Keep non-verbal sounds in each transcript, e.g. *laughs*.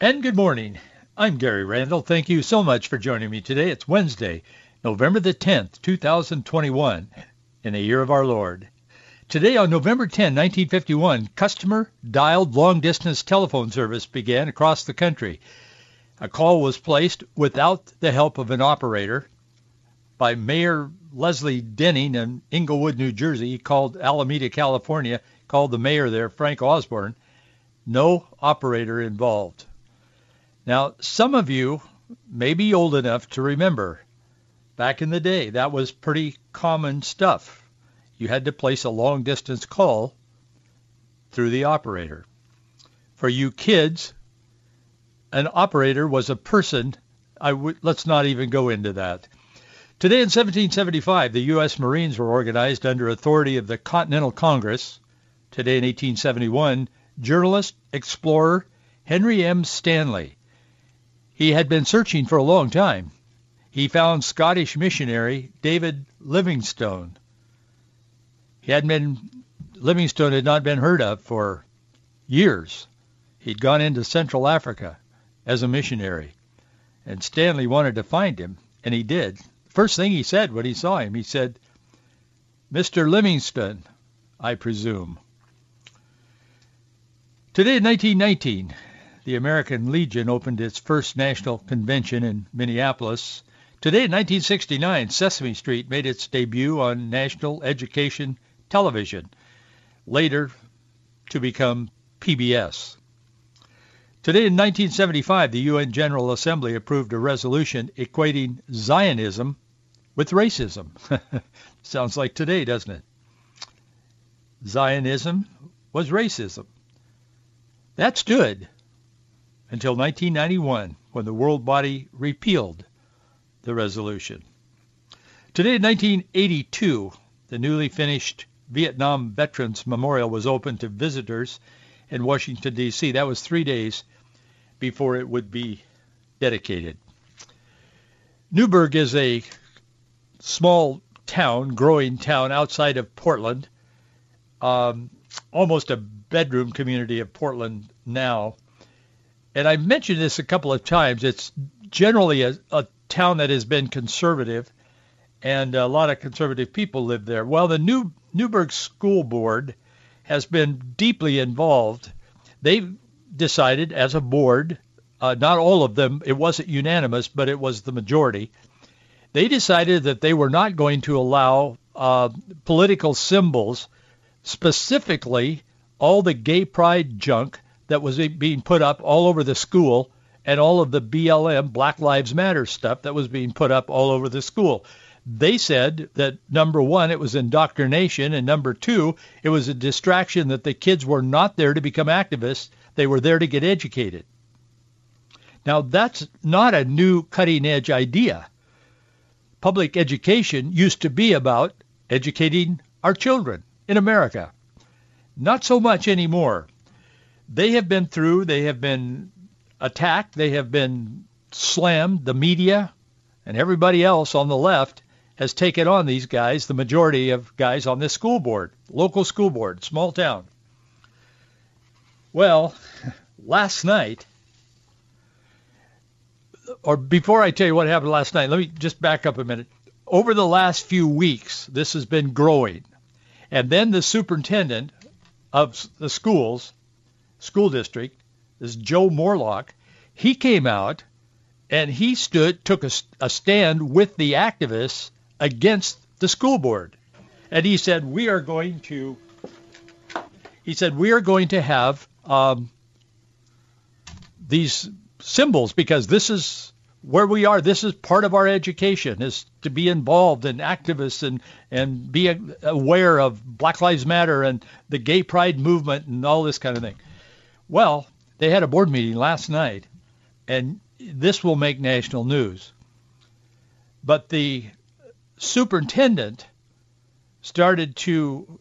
And good morning. I'm Gary Randall. Thank you so much for joining me today. It's Wednesday, November the 10th, 2021, in the year of our Lord. Today on November 10, 1951, customer dialed long-distance telephone service began across the country. A call was placed without the help of an operator by Mayor Leslie Denning in Englewood, New Jersey. He called Alameda, California, called the mayor there, Frank Osborne. No operator involved. Now, some of you may be old enough to remember back in the day, that was pretty common stuff. You had to place a long distance call through the operator. For you kids, an operator was a person. I w- let's not even go into that. Today in 1775, the U.S. Marines were organized under authority of the Continental Congress. Today in 1871, journalist, explorer Henry M. Stanley he had been searching for a long time. He found Scottish missionary David Livingstone. He had been Livingstone had not been heard of for years. He'd gone into Central Africa as a missionary, and Stanley wanted to find him, and he did. First thing he said when he saw him, he said, "Mr. Livingstone, I presume." Today, in 1919, the American Legion opened its first national convention in Minneapolis. Today in 1969, Sesame Street made its debut on national education television, later to become PBS. Today in 1975, the UN General Assembly approved a resolution equating Zionism with racism. *laughs* Sounds like today, doesn't it? Zionism was racism. That stood until 1991 when the world body repealed the resolution. Today in 1982, the newly finished Vietnam Veterans Memorial was open to visitors in Washington, D.C. That was three days before it would be dedicated. Newberg is a small town, growing town outside of Portland, um, almost a bedroom community of Portland now and I've mentioned this a couple of times. It's generally a, a town that has been conservative, and a lot of conservative people live there. Well, the New Newberg School Board has been deeply involved. They've decided as a board, uh, not all of them, it wasn't unanimous, but it was the majority. They decided that they were not going to allow uh, political symbols, specifically all the gay pride junk that was being put up all over the school and all of the BLM, Black Lives Matter stuff that was being put up all over the school. They said that number one, it was indoctrination, and number two, it was a distraction that the kids were not there to become activists. They were there to get educated. Now, that's not a new cutting edge idea. Public education used to be about educating our children in America. Not so much anymore they have been through, they have been attacked, they have been slammed. The media and everybody else on the left has taken on these guys, the majority of guys on this school board, local school board, small town. Well, *laughs* last night, or before I tell you what happened last night, let me just back up a minute. Over the last few weeks, this has been growing. And then the superintendent of the schools school district, this Joe Morelock, he came out and he stood, took a, a stand with the activists against the school board. And he said, we are going to, he said, we are going to have um, these symbols because this is where we are. This is part of our education is to be involved in activists and, and be aware of Black Lives Matter and the gay pride movement and all this kind of thing. Well, they had a board meeting last night, and this will make national news. But the superintendent started to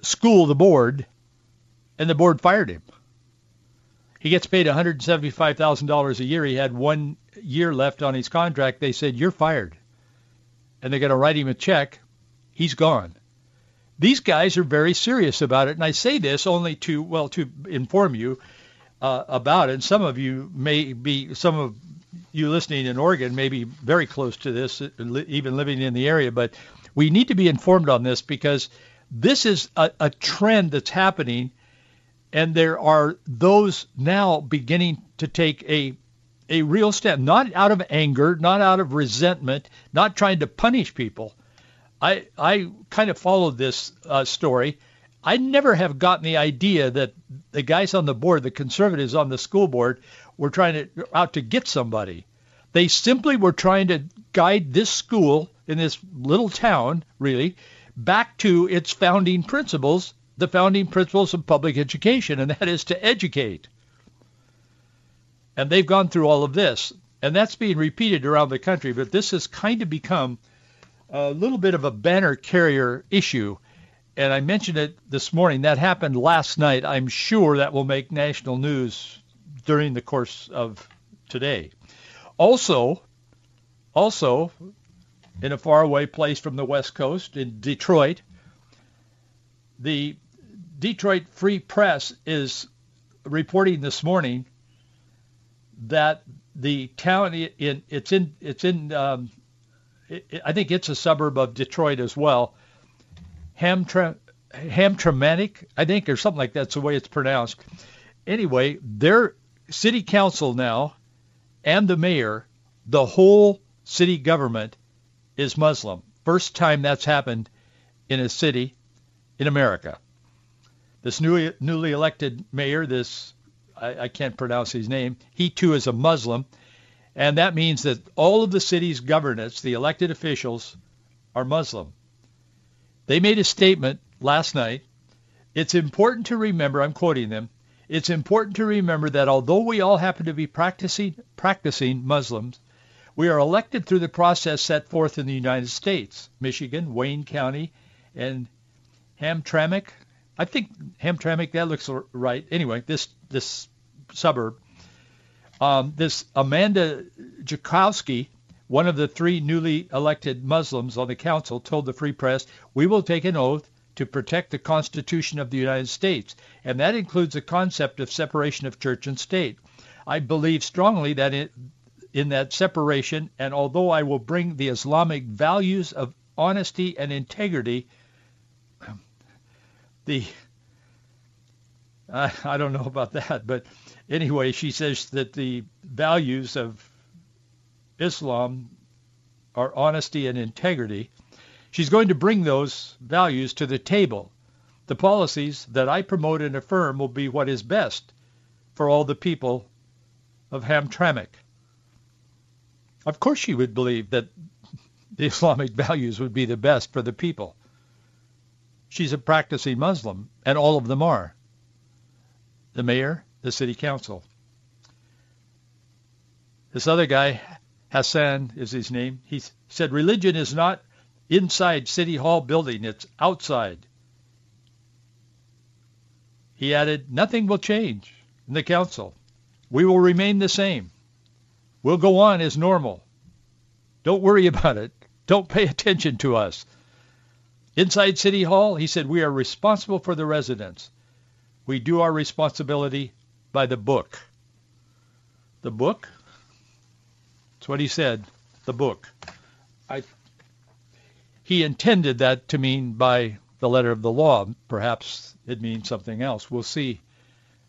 school the board, and the board fired him. He gets paid $175,000 a year. He had one year left on his contract. They said, you're fired. And they're going to write him a check. He's gone. These guys are very serious about it. And I say this only to, well, to inform you uh, about it. And some of you may be, some of you listening in Oregon may be very close to this, even living in the area. But we need to be informed on this because this is a, a trend that's happening. And there are those now beginning to take a a real step, not out of anger, not out of resentment, not trying to punish people, I I kind of followed this uh, story. I never have gotten the idea that the guys on the board, the conservatives on the school board, were trying to out to get somebody. They simply were trying to guide this school in this little town, really, back to its founding principles, the founding principles of public education, and that is to educate. And they've gone through all of this, and that's being repeated around the country. But this has kind of become a little bit of a banner carrier issue. And I mentioned it this morning. That happened last night. I'm sure that will make national news during the course of today. Also, also in a faraway place from the West Coast in Detroit, the Detroit Free Press is reporting this morning that the town in it's in it's in um, I think it's a suburb of Detroit as well. Hamtramck, Hamtramck, I think, or something like that's the way it's pronounced. Anyway, their city council now and the mayor, the whole city government is Muslim. First time that's happened in a city in America. This newly, newly elected mayor, this I, I can't pronounce his name, he too is a Muslim. And that means that all of the city's governance, the elected officials, are Muslim. They made a statement last night. It's important to remember, I'm quoting them, it's important to remember that although we all happen to be practicing, practicing Muslims, we are elected through the process set forth in the United States, Michigan, Wayne County, and Hamtramck. I think Hamtramck, that looks right. Anyway, this, this suburb um, this Amanda Jaczkowski, one of the three newly elected Muslims on the council, told the Free Press, we will take an oath to protect the Constitution of the United States, and that includes the concept of separation of church and state. I believe strongly that it, in that separation, and although I will bring the Islamic values of honesty and integrity, *clears throat* the I, I don't know about that, but anyway, she says that the values of Islam are honesty and integrity. She's going to bring those values to the table. The policies that I promote and affirm will be what is best for all the people of Hamtramck. Of course she would believe that *laughs* the Islamic values would be the best for the people. She's a practicing Muslim, and all of them are. The mayor, the city council. This other guy, Hassan is his name, he said religion is not inside City Hall building, it's outside. He added, nothing will change in the council. We will remain the same. We'll go on as normal. Don't worry *laughs* about it. Don't pay attention to us. Inside City Hall, he said, we are responsible for the residents. We do our responsibility by the book. The book? That's what he said, the book. I, he intended that to mean by the letter of the law. Perhaps it means something else. We'll see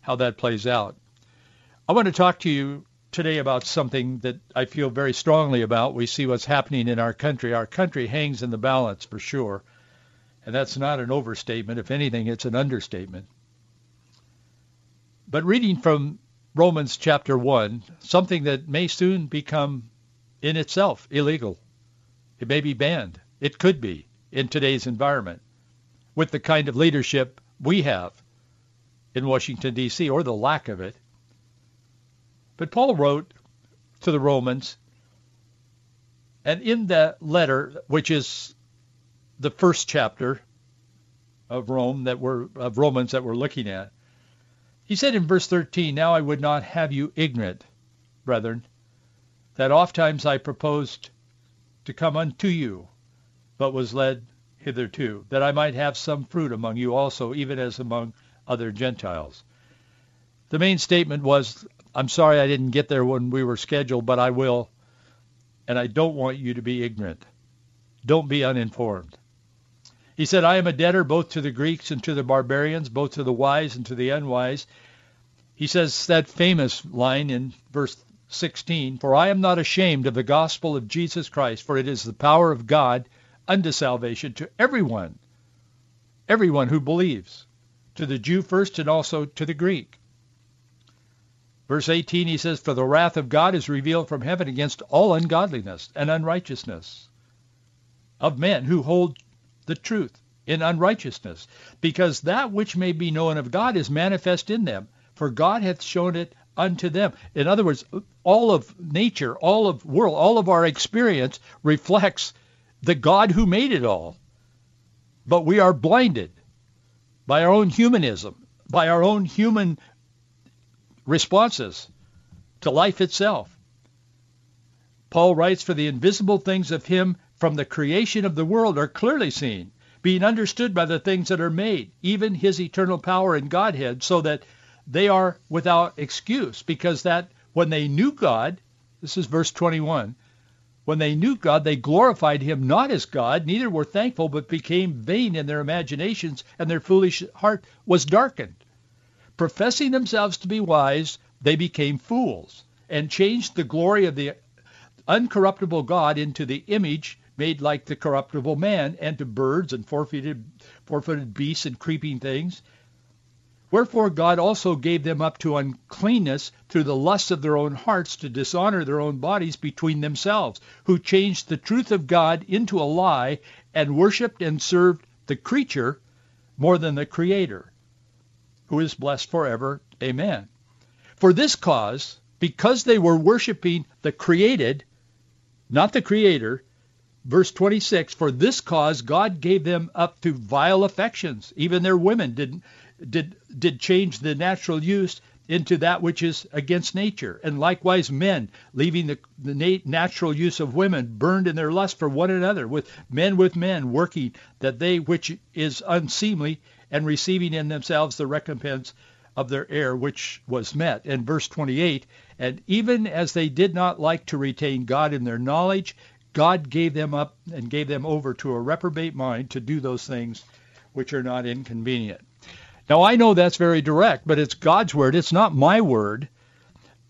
how that plays out. I want to talk to you today about something that I feel very strongly about. We see what's happening in our country. Our country hangs in the balance for sure. And that's not an overstatement. If anything, it's an understatement. But reading from Romans chapter 1, something that may soon become in itself illegal. It may be banned. It could be in today's environment with the kind of leadership we have in Washington, D.C., or the lack of it. But Paul wrote to the Romans, and in that letter, which is the first chapter of Rome that we're of Romans that we're looking at, he said in verse 13, Now I would not have you ignorant, brethren, that ofttimes I proposed to come unto you, but was led hitherto, that I might have some fruit among you also, even as among other Gentiles. The main statement was, I'm sorry I didn't get there when we were scheduled, but I will, and I don't want you to be ignorant. Don't be uninformed. He said, I am a debtor both to the Greeks and to the barbarians, both to the wise and to the unwise. He says that famous line in verse 16, For I am not ashamed of the gospel of Jesus Christ, for it is the power of God unto salvation to everyone, everyone who believes, to the Jew first and also to the Greek. Verse 18, he says, For the wrath of God is revealed from heaven against all ungodliness and unrighteousness of men who hold the truth in unrighteousness, because that which may be known of God is manifest in them, for God hath shown it unto them. In other words, all of nature, all of world, all of our experience reflects the God who made it all. But we are blinded by our own humanism, by our own human responses to life itself. Paul writes, For the invisible things of him from the creation of the world are clearly seen, being understood by the things that are made, even his eternal power and Godhead, so that they are without excuse, because that when they knew God, this is verse 21, when they knew God, they glorified him not as God, neither were thankful, but became vain in their imaginations, and their foolish heart was darkened. Professing themselves to be wise, they became fools, and changed the glory of the uncorruptible God into the image made like the corruptible man, and to birds and four-footed, four-footed beasts and creeping things. Wherefore God also gave them up to uncleanness through the lusts of their own hearts to dishonor their own bodies between themselves, who changed the truth of God into a lie and worshipped and served the creature more than the Creator, who is blessed forever. Amen. For this cause, because they were worshiping the created, not the Creator, Verse 26, for this cause God gave them up to vile affections. Even their women did, did, did change the natural use into that which is against nature. And likewise men, leaving the, the natural use of women, burned in their lust for one another, with men with men, working that they which is unseemly, and receiving in themselves the recompense of their error which was met. And verse 28, and even as they did not like to retain God in their knowledge, God gave them up and gave them over to a reprobate mind to do those things which are not inconvenient. Now I know that's very direct, but it's God's word. It's not my word.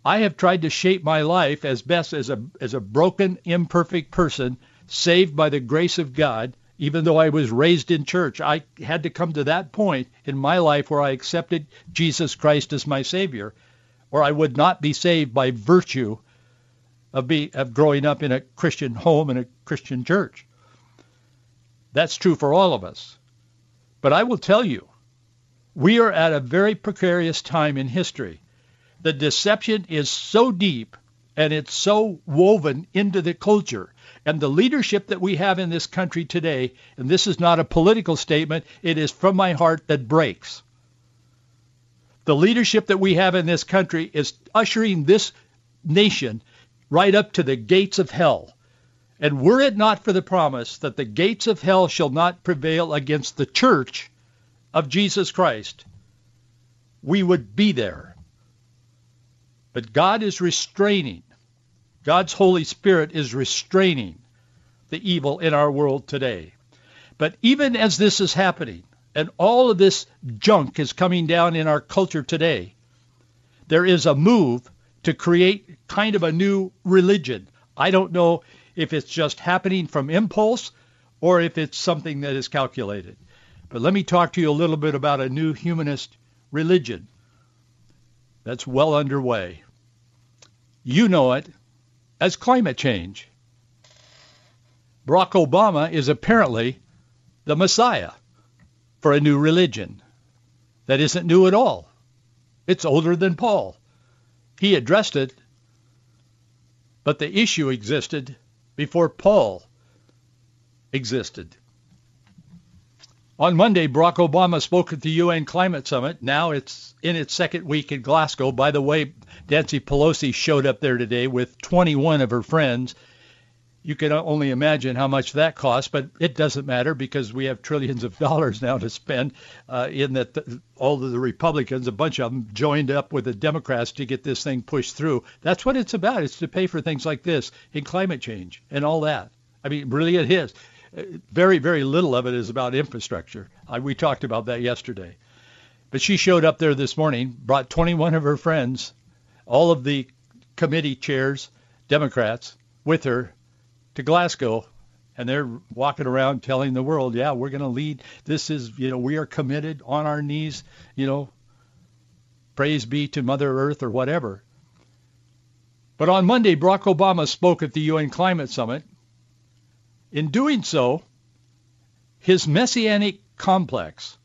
I have tried to shape my life as best as a as a broken, imperfect person saved by the grace of God. Even though I was raised in church, I had to come to that point in my life where I accepted Jesus Christ as my Savior, or I would not be saved by virtue of, be, of growing up in a Christian home and a Christian church. That's true for all of us. But I will tell you, we are at a very precarious time in history. The deception is so deep and it's so woven into the culture. And the leadership that we have in this country today, and this is not a political statement, it is from my heart that breaks. The leadership that we have in this country is ushering this nation right up to the gates of hell. And were it not for the promise that the gates of hell shall not prevail against the church of Jesus Christ, we would be there. But God is restraining. God's Holy Spirit is restraining the evil in our world today. But even as this is happening, and all of this junk is coming down in our culture today, there is a move to create kind of a new religion. I don't know if it's just happening from impulse or if it's something that is calculated. But let me talk to you a little bit about a new humanist religion that's well underway. You know it as climate change. Barack Obama is apparently the Messiah for a new religion that isn't new at all. It's older than Paul. He addressed it, but the issue existed before Paul existed. On Monday, Barack Obama spoke at the UN Climate Summit. Now it's in its second week in Glasgow. By the way, Nancy Pelosi showed up there today with 21 of her friends. You can only imagine how much that costs, but it doesn't matter because we have trillions of *laughs* dollars now to spend. Uh, in that, the, all of the Republicans, a bunch of them, joined up with the Democrats to get this thing pushed through. That's what it's about. It's to pay for things like this in climate change and all that. I mean, really, it is very, very little of it is about infrastructure. I, we talked about that yesterday. But she showed up there this morning, brought 21 of her friends, all of the committee chairs, Democrats, with her to Glasgow. And they're walking around telling the world, yeah, we're going to lead. This is, you know, we are committed on our knees, you know, praise be to Mother Earth or whatever. But on Monday, Barack Obama spoke at the UN Climate Summit in doing so, his messianic complex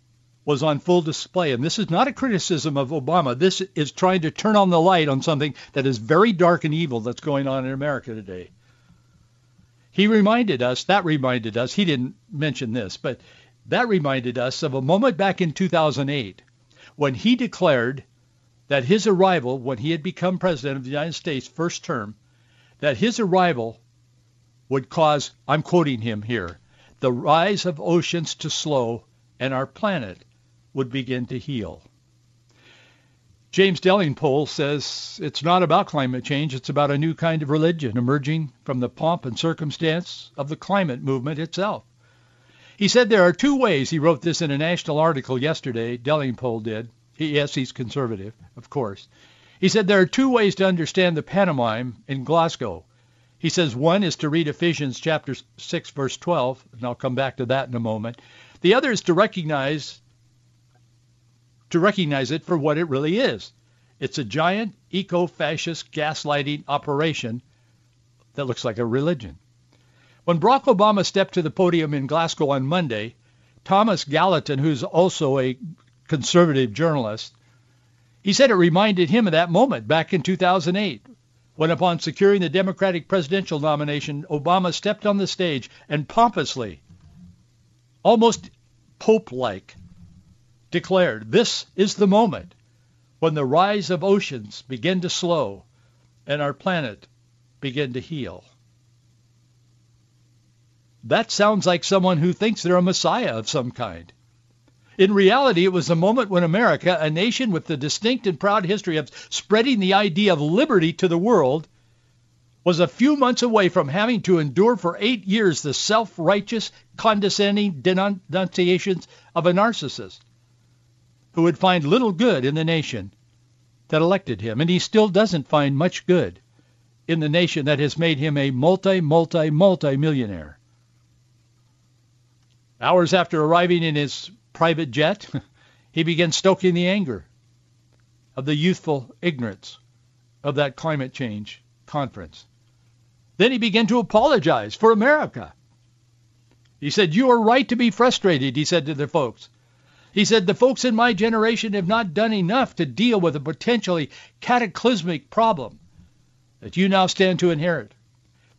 was on full display. And this is not a criticism of Obama. This is trying to turn on the light on something that is very dark and evil that's going on in America today. He reminded us, that reminded us, he didn't mention this, but that reminded us of a moment back in 2008 when he declared that his arrival, when he had become president of the United States first term, that his arrival would cause, I'm quoting him here, the rise of oceans to slow and our planet would begin to heal. James Delingpole says it's not about climate change, it's about a new kind of religion emerging from the pomp and circumstance of the climate movement itself. He said there are two ways, he wrote this in a national article yesterday, Delingpole did. He, yes, he's conservative, of course. He said there are two ways to understand the pantomime in Glasgow. He says one is to read Ephesians chapter 6 verse 12, and I'll come back to that in a moment. The other is to recognize to recognize it for what it really is. It's a giant eco-fascist gaslighting operation that looks like a religion. When Barack Obama stepped to the podium in Glasgow on Monday, Thomas Gallatin, who's also a conservative journalist, he said it reminded him of that moment back in 2008 when upon securing the Democratic presidential nomination, Obama stepped on the stage and pompously, almost Pope-like, declared, this is the moment when the rise of oceans begin to slow and our planet begin to heal. That sounds like someone who thinks they're a messiah of some kind. In reality, it was the moment when America, a nation with the distinct and proud history of spreading the idea of liberty to the world, was a few months away from having to endure for eight years the self-righteous, condescending denunciations of a narcissist who would find little good in the nation that elected him. And he still doesn't find much good in the nation that has made him a multi, multi, multi-millionaire. Hours after arriving in his private jet, *laughs* he began stoking the anger of the youthful ignorance of that climate change conference. Then he began to apologize for America. He said, you are right to be frustrated, he said to the folks. He said, the folks in my generation have not done enough to deal with a potentially cataclysmic problem that you now stand to inherit.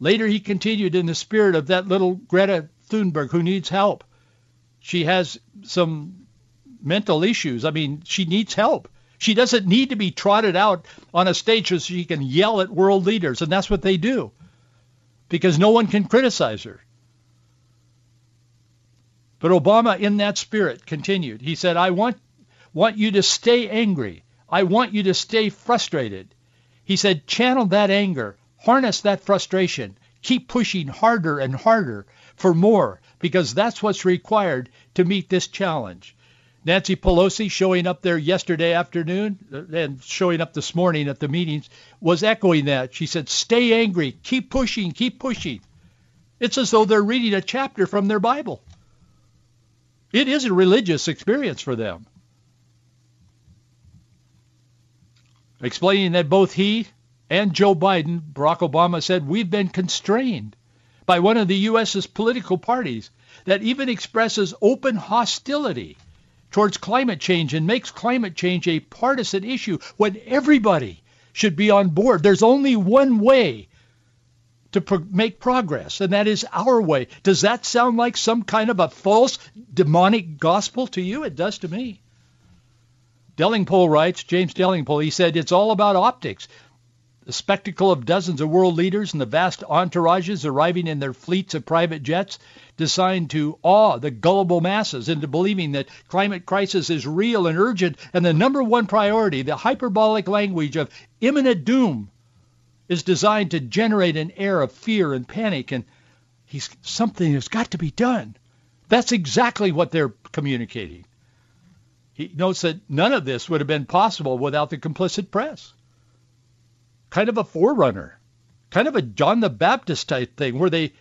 Later he continued in the spirit of that little Greta Thunberg who needs help she has some mental issues. I mean, she needs help. She doesn't need to be trotted out on a stage so she can yell at world leaders, and that's what they do because no one can criticize her. But Obama, in that spirit, continued. He said, I want, want you to stay angry. I want you to stay frustrated. He said, channel that anger. Harness that frustration. Keep pushing harder and harder for more because that's what's required to meet this challenge. Nancy Pelosi showing up there yesterday afternoon uh, and showing up this morning at the meetings was echoing that. She said, stay angry, keep pushing, keep pushing. It's as though they're reading a chapter from their Bible. It is a religious experience for them. Explaining that both he and Joe Biden, Barack Obama said, we've been constrained by one of the U.S.'s political parties that even expresses open hostility towards climate change and makes climate change a partisan issue when everybody should be on board. There's only one way to pro- make progress, and that is our way. Does that sound like some kind of a false demonic gospel to you? It does to me. Delingpole writes, James Delingpole, he said, it's all about optics. The spectacle of dozens of world leaders and the vast entourages arriving in their fleets of private jets designed to awe the gullible masses into believing that climate crisis is real and urgent and the number one priority, the hyperbolic language of imminent doom, is designed to generate an air of fear and panic, and he's, something has got to be done. That's exactly what they're communicating. He notes that none of this would have been possible without the complicit press. Kind of a forerunner, kind of a John the Baptist type thing, where they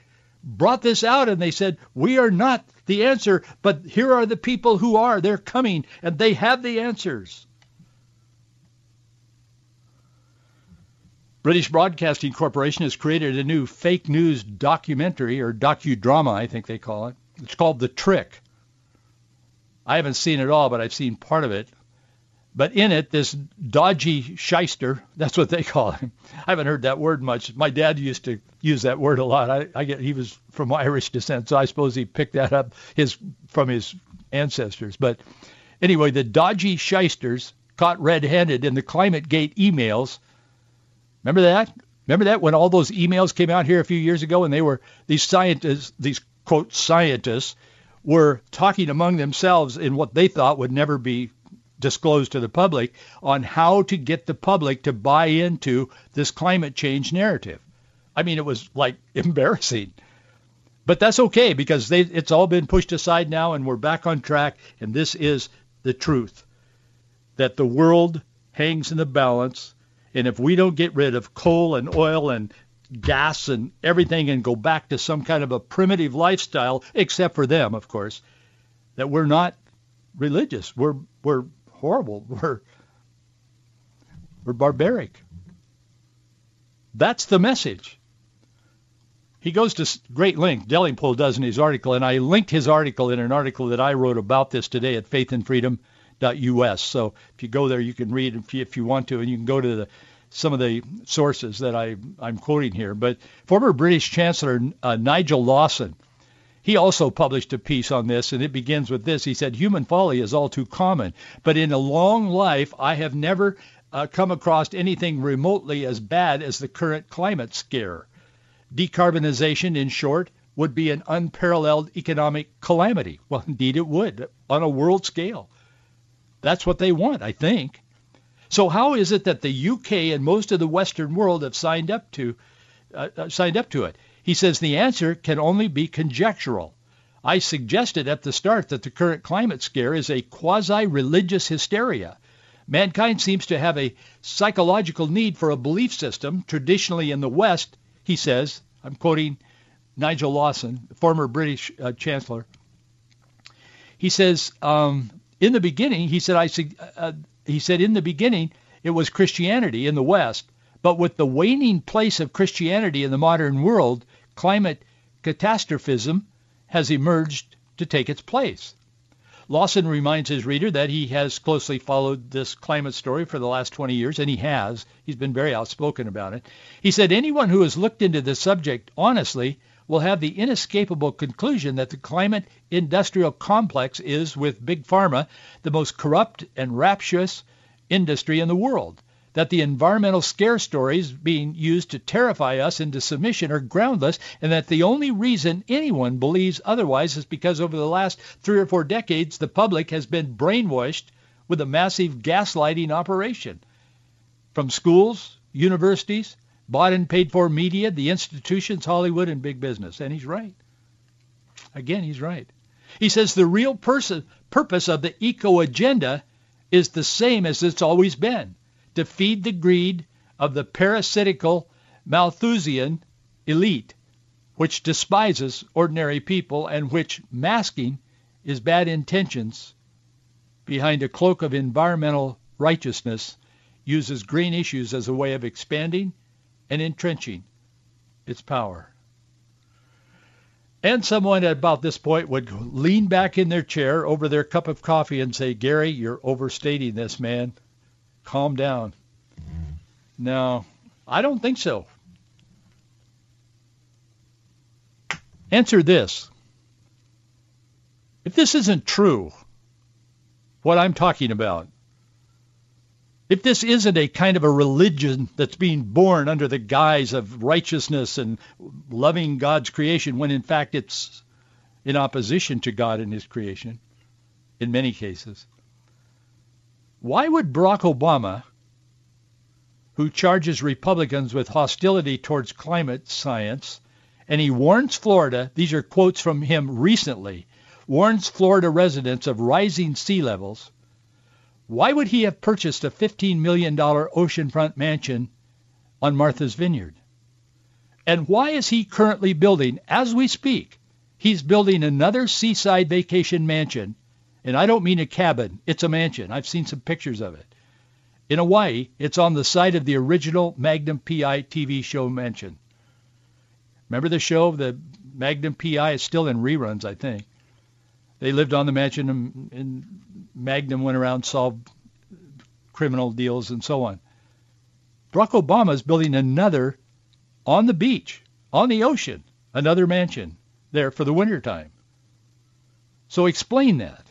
brought this out and they said, we are not the answer, but here are the people who are. They're coming, and they have the answers. British Broadcasting Corporation has created a new fake news documentary, or docudrama, I think they call it. It's called The Trick. I haven't seen it all, but I've seen part of it. But in it, this dodgy shyster, *laughs* that's what they call him. I haven't heard that word much. My dad used to use that word a lot. I, I get he was from Irish descent, so I suppose he picked that up his from his ancestors. But anyway, the dodgy shysters caught red-handed in the Climate Gate emails – Remember that? Remember that when all those emails came out here a few years ago and they were these scientists, these quote scientists were talking among themselves in what they thought would never be disclosed to the public on how to get the public to buy into this climate change narrative. I mean, it was like *laughs* embarrassing. But that's okay because they, it's all been pushed aside now and we're back on track and this is the truth. That the world hangs in the balance and if we don't get rid of coal and oil and gas and everything and go back to some kind of a primitive lifestyle, except for them, of course, that we're not religious. We're we're horrible. *laughs* We're we're barbaric. That's the message. He goes to great length, Delingpole does in his article, and I linked his article in an article that I wrote about this today at Faith and Freedom us. So if you go there, you can read if you, if you want to, and you can go to the, some of the sources that I, I'm quoting here. But former British Chancellor uh, Nigel Lawson, he also published a piece on this, and it begins with this. He said, human folly is all too common, but in a long life, I have never uh, come across anything remotely as bad as the current climate scare. Decarbonization, in short, would be an unparalleled economic calamity. Well, *laughs* indeed it would on a world scale. That's what they want, I think. So how is it that the UK and most of the Western world have signed up to uh, uh, signed up to it? He says the answer can only be conjectural. I suggested at the start that the current climate scare is a quasi-religious hysteria. Mankind seems to have a psychological need for a belief system. Traditionally in the West, he says, I'm quoting Nigel Lawson, former British uh, Chancellor. He says, um, in the beginning, he said, I, uh, he said, in the beginning, it was Christianity in the West, but with the waning place of Christianity in the modern world, climate catastrophism has emerged to take its place. Lawson reminds his reader that he has closely followed this climate story for the last 20 years, and he has. He's been very outspoken about it. He said anyone who has looked into this subject honestly will have the inescapable conclusion that the climate industrial complex is, with Big Pharma, the most corrupt and rapturous industry in the world, that the environmental scare stories being used to terrify us into submission are groundless, and that the only reason anyone believes otherwise is because over the last three or four decades the public has been brainwashed with a massive gaslighting operation. From schools, universities, bought and paid for media, the institutions, Hollywood, and big business. And he's right. Again, he's right. He says the real purpose of the eco agenda is the same as it's always been, to feed the greed of the parasitical Malthusian elite, which despises ordinary people and which masking is bad intentions behind a cloak of environmental righteousness uses green issues as a way of expanding and entrenching its power. And someone at about this point would lean back in their chair over their cup of coffee and say, Gary, you're overstating this, man. Calm down. No, I don't think so. Answer this. If this isn't true, what I'm talking about, if this isn't a kind of a religion that's being born under the guise of righteousness and loving God's creation, when in fact it's in opposition to God and his creation, in many cases, why would Barack Obama, who charges Republicans with hostility towards climate science, and he warns Florida, these are quotes from him recently, warns Florida residents of rising sea levels, why would he have purchased a $15 million oceanfront mansion on Martha's Vineyard? And why is he currently building, as we speak, he's building another seaside vacation mansion and I don't mean a cabin. It's a mansion. I've seen some pictures of it. In Hawaii, it's on the site of the original Magnum PI TV show mansion. Remember the show? The Magnum PI is still in reruns, I think. They lived on the mansion and, and Magnum went around, solved criminal deals and so on. Barack Obama is building another on the beach, on the ocean, another mansion there for the wintertime. So explain that.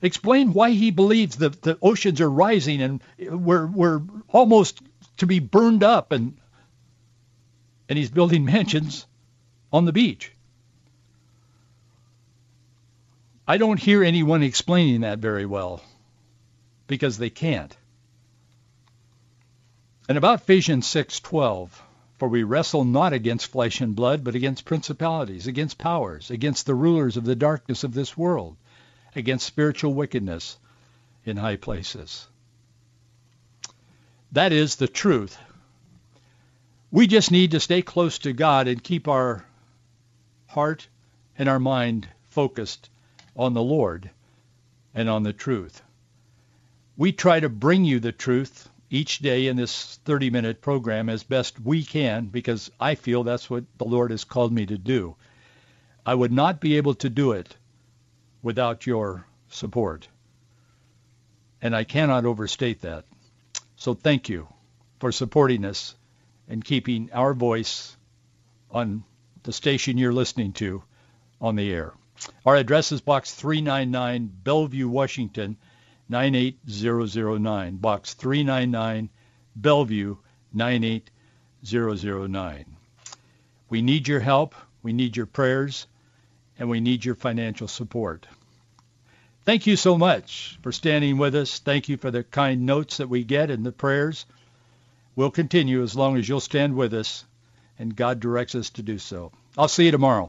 Explain why he believes that the oceans are rising and we're, we're almost to be burned up and, and he's building *laughs* mansions on the beach. I don't hear anyone explaining that very well because they can't. And about Ephesians 6:12, for we wrestle not against flesh and blood, but against principalities, against powers, against the rulers of the darkness of this world, against spiritual wickedness in high places. That is the truth. We just need to stay close to God and keep our heart and our mind focused on the Lord and on the truth. We try to bring you the truth each day in this 30-minute program as best we can because I feel that's what the Lord has called me to do. I would not be able to do it without your support. And I cannot overstate that. So thank you for supporting us and keeping our voice on the station you're listening to on the air. Our address is Box 399, Bellevue, Washington, 98009. Box 399, Bellevue, 98009. We need your help. We need your prayers and we need your financial support. Thank you so much for standing with us. Thank you for the kind notes that we get and the prayers. We'll continue as long as you'll stand with us and God directs us to do so. I'll see you tomorrow.